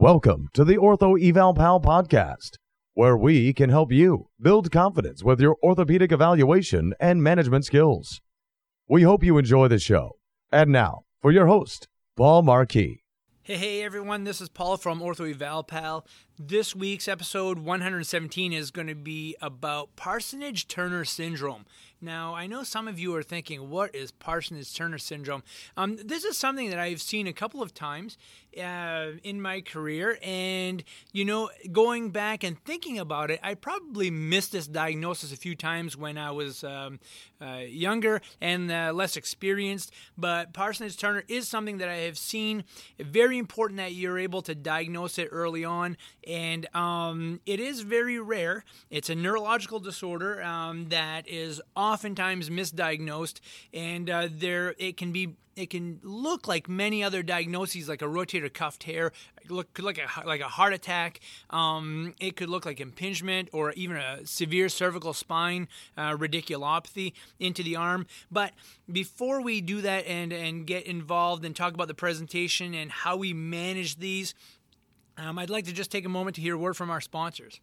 Welcome to the Ortho Eval Pal podcast, where we can help you build confidence with your orthopedic evaluation and management skills. We hope you enjoy the show. And now, for your host, Paul Marquis. Hey, hey everyone, this is Paul from Ortho Eval Pal. This week's episode 117 is going to be about Parsonage Turner syndrome. Now, I know some of you are thinking, what is Parsonage Turner syndrome? Um, this is something that I've seen a couple of times uh, in my career. And, you know, going back and thinking about it, I probably missed this diagnosis a few times when I was um, uh, younger and uh, less experienced. But Parsonage Turner is something that I have seen. Very important that you're able to diagnose it early on and um, it is very rare. It's a neurological disorder um, that is oftentimes misdiagnosed, and uh, there it can be it can look like many other diagnoses, like a rotator cuff tear, look could look like a, like a heart attack. Um, it could look like impingement or even a severe cervical spine uh, radiculopathy into the arm. But before we do that and and get involved and talk about the presentation and how we manage these, um, I'd like to just take a moment to hear a word from our sponsors.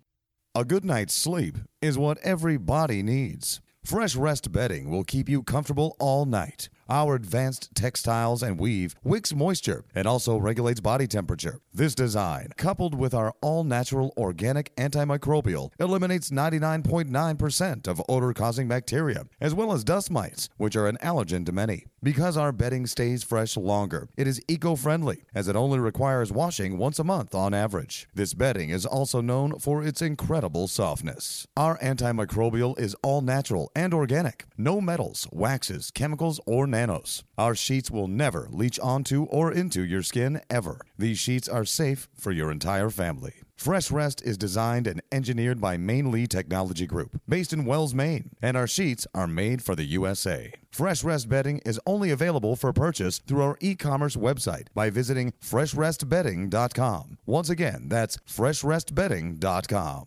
A good night's sleep is what every body needs. Fresh Rest bedding will keep you comfortable all night. Our advanced textiles and weave wicks moisture and also regulates body temperature. This design, coupled with our all natural organic antimicrobial, eliminates 99.9% of odor causing bacteria, as well as dust mites, which are an allergen to many. Because our bedding stays fresh longer, it is eco friendly, as it only requires washing once a month on average. This bedding is also known for its incredible softness. Our antimicrobial is all natural and organic, no metals, waxes, chemicals, or nanos. Our sheets will never leach onto or into your skin ever. These sheets are safe for your entire family. Fresh Rest is designed and engineered by Main Lee Technology Group, based in Wells, Maine, and our sheets are made for the USA. Fresh Rest bedding is only available for purchase through our e-commerce website by visiting freshrestbedding.com. Once again, that's freshrestbedding.com.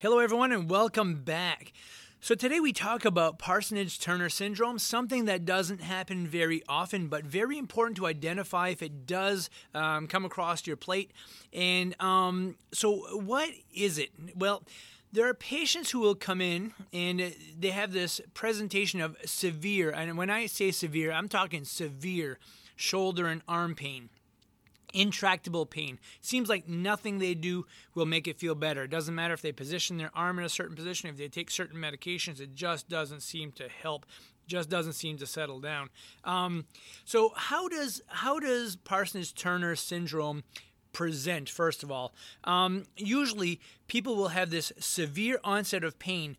Hello everyone and welcome back. So, today we talk about Parsonage Turner syndrome, something that doesn't happen very often, but very important to identify if it does um, come across your plate. And um, so, what is it? Well, there are patients who will come in and they have this presentation of severe, and when I say severe, I'm talking severe shoulder and arm pain intractable pain. Seems like nothing they do will make it feel better. It doesn't matter if they position their arm in a certain position, if they take certain medications, it just doesn't seem to help. Just doesn't seem to settle down. Um, so how does how does Parsonage Turner syndrome present? First of all, um, usually people will have this severe onset of pain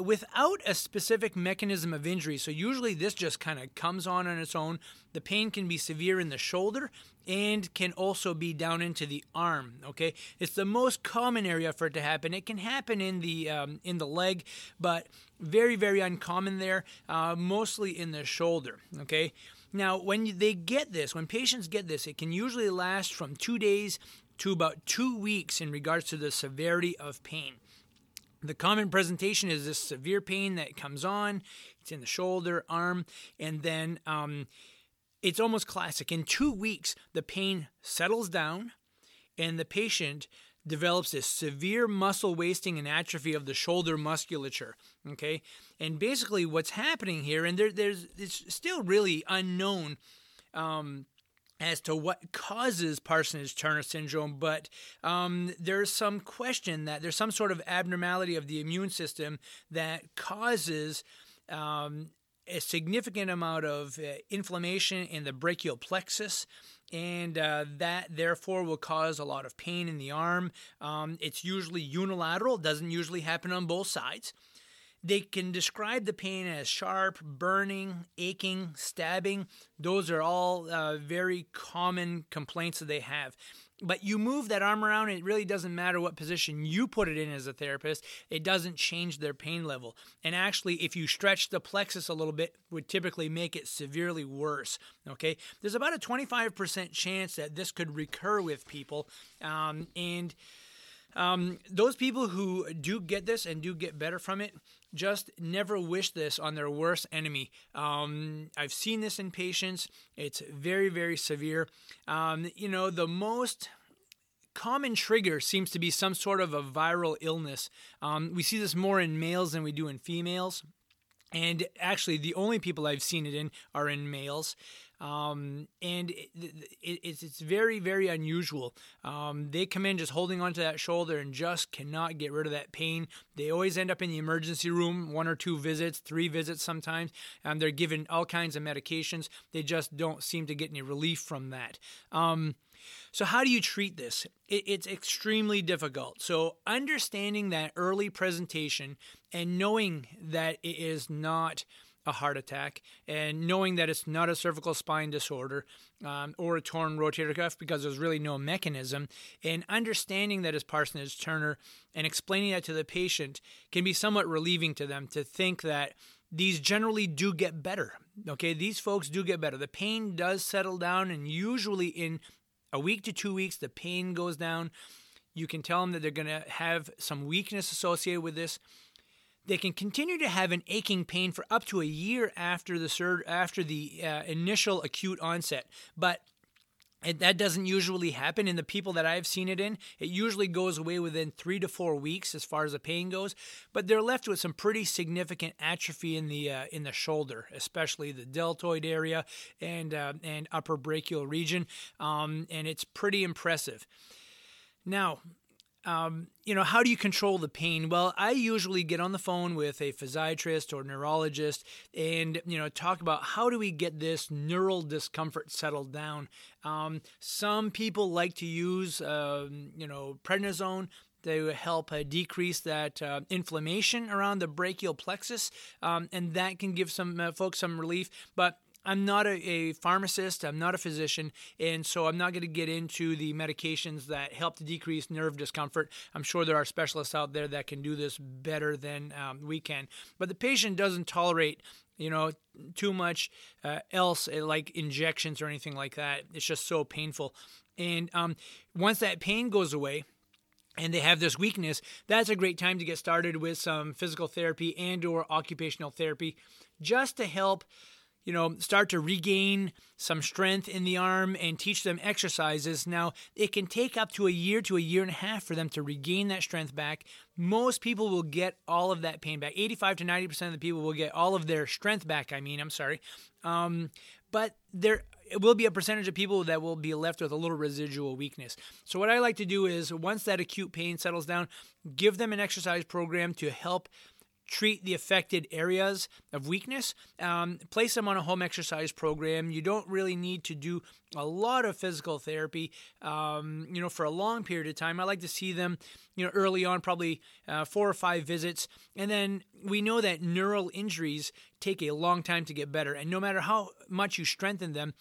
without a specific mechanism of injury. So usually this just kind of comes on on its own. The pain can be severe in the shoulder and can also be down into the arm. Okay, it's the most common area for it to happen. It can happen in the um, in the leg, but very very uncommon there. Uh, mostly in the shoulder. Okay. Now, when they get this, when patients get this, it can usually last from two days to about two weeks in regards to the severity of pain. The common presentation is this severe pain that comes on. It's in the shoulder, arm, and then um, it's almost classic. In two weeks, the pain settles down, and the patient develops this severe muscle wasting and atrophy of the shoulder musculature. Okay, and basically what's happening here, and there, there's it's still really unknown. Um, as to what causes Parsonage Turner syndrome, but um, there's some question that there's some sort of abnormality of the immune system that causes um, a significant amount of uh, inflammation in the brachial plexus. And uh, that therefore will cause a lot of pain in the arm. Um, it's usually unilateral, doesn't usually happen on both sides. They can describe the pain as sharp, burning, aching, stabbing. Those are all uh, very common complaints that they have. But you move that arm around, it really doesn't matter what position you put it in as a therapist. It doesn't change their pain level. And actually, if you stretch the plexus a little bit, would typically make it severely worse. Okay, there's about a 25% chance that this could recur with people, um, and um, those people who do get this and do get better from it just never wish this on their worst enemy. Um, I've seen this in patients. It's very, very severe. Um, you know, the most common trigger seems to be some sort of a viral illness. Um, we see this more in males than we do in females. And actually, the only people I've seen it in are in males. Um, and it, it, it's, it's very, very unusual. Um, they come in just holding onto that shoulder and just cannot get rid of that pain. They always end up in the emergency room, one or two visits, three visits sometimes. and they're given all kinds of medications. They just don't seem to get any relief from that. Um, so, how do you treat this? It, it's extremely difficult. So, understanding that early presentation and knowing that it is not a heart attack. And knowing that it's not a cervical spine disorder um, or a torn rotator cuff because there's really no mechanism and understanding that it's parsonage turner and explaining that to the patient can be somewhat relieving to them to think that these generally do get better okay? These folks do get better. The pain does settle down and usually in a week to two weeks the pain goes down. You can tell them that they're going to have some weakness associated with this they can continue to have an aching pain for up to a year after the sur- after the uh, initial acute onset, but that doesn't usually happen in the people that I've seen it in. It usually goes away within three to four weeks, as far as the pain goes. But they're left with some pretty significant atrophy in the uh, in the shoulder, especially the deltoid area and uh, and upper brachial region, um, and it's pretty impressive. Now, um, you know, how do you control the pain? Well, I usually get on the phone with a physiatrist or neurologist and, you know, talk about how do we get this neural discomfort settled down. Um, some people like to use, uh, you know, prednisone to help uh, decrease that uh, inflammation around the brachial plexus, um, and that can give some uh, folks some relief. But I'm not a, a, pharmacist, I'm not a physician, and so I'm not going to get into the medications that help to decrease nerve discomfort. I'm sure there are specialists out there that can do this better than um, we can. But the patient doesn't tolerate you know too much uh, else uh, like injections or anything like that it's just so painful and um, once that pain goes away and they have this weakness that's a great time to get started with some physical therapy and or occupational therapy just to help you know, start to regain some strength in the arm and teach them exercises. Now, it can take up to a year to a year and a half for them to regain that strength back. Most people will get all of that pain back. 85 to 90% of the people will get all of their strength back, I mean, I'm sorry. Um, but there it will be a percentage of people that will be left with a little residual weakness. So, what I like to do is once that acute pain settles down, give them an exercise program to help treat the affected areas of weakness. Um, place them on a home exercise program. You don't really need to do a lot of physical therapy, um, you know, for a long period of time. I like to see them, you know, early on, probably uh, four or five visits, and then we know that neural injuries take a long time to get better. And no matter how much you strengthen them,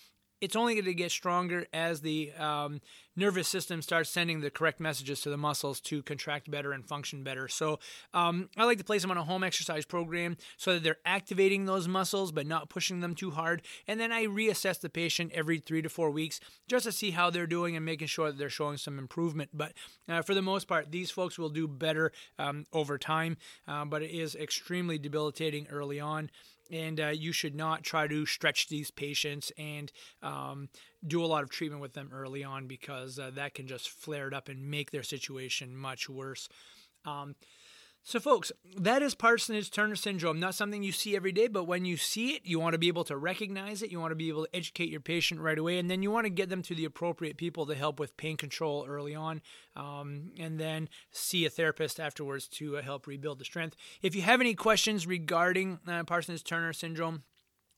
it's only going to get stronger as the um, nervous system starts sending the correct messages to the muscles to contract better and function better. So um, I like to place them on a home exercise program so that they're activating those muscles but not pushing them too hard. And then I reassess the patient every three to four weeks just to see how they're doing and making sure that they're showing some improvement. But uh, for the most part, these folks will do better um, over time, uh, but it is extremely debilitating early on and uh, you should not try to stretch these patients and um, do a lot of treatment with them early on because uh, that can just flare it up and make their situation much worse. Um, so, folks, that is Parsonage Turner syndrome. Not something you see every day, but when you see it, you want to be able to recognize it. You want to be able to educate your patient right away, and then you want to get them to the appropriate people to help with pain control early on, um, and then see a therapist afterwards to uh, help rebuild the strength. If you have any questions regarding uh, Parsonage Turner syndrome,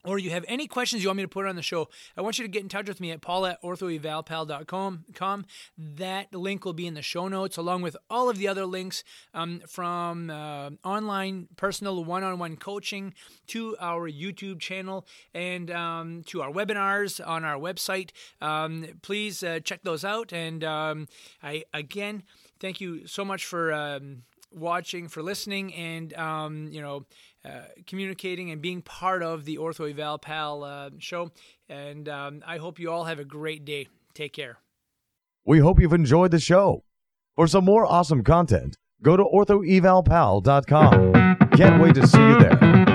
or you have any questions you want me to put on the show, I want you to get in touch with me at paul at orthoevalpal.com. That link will be in the show notes, along with all of the other links um, from uh, online personal one on one coaching to our YouTube channel and um, to our webinars on our website. Um, please uh, check those out. And um, I, again, thank you so much for um, watching, for listening, and, um, you know, uh, communicating and being part of the Ortho Eval Pal uh, show. And um, I hope you all have a great day. Take care. We hope you've enjoyed the show. For some more awesome content, go to orthoevalpal.com. Can't wait to see you there.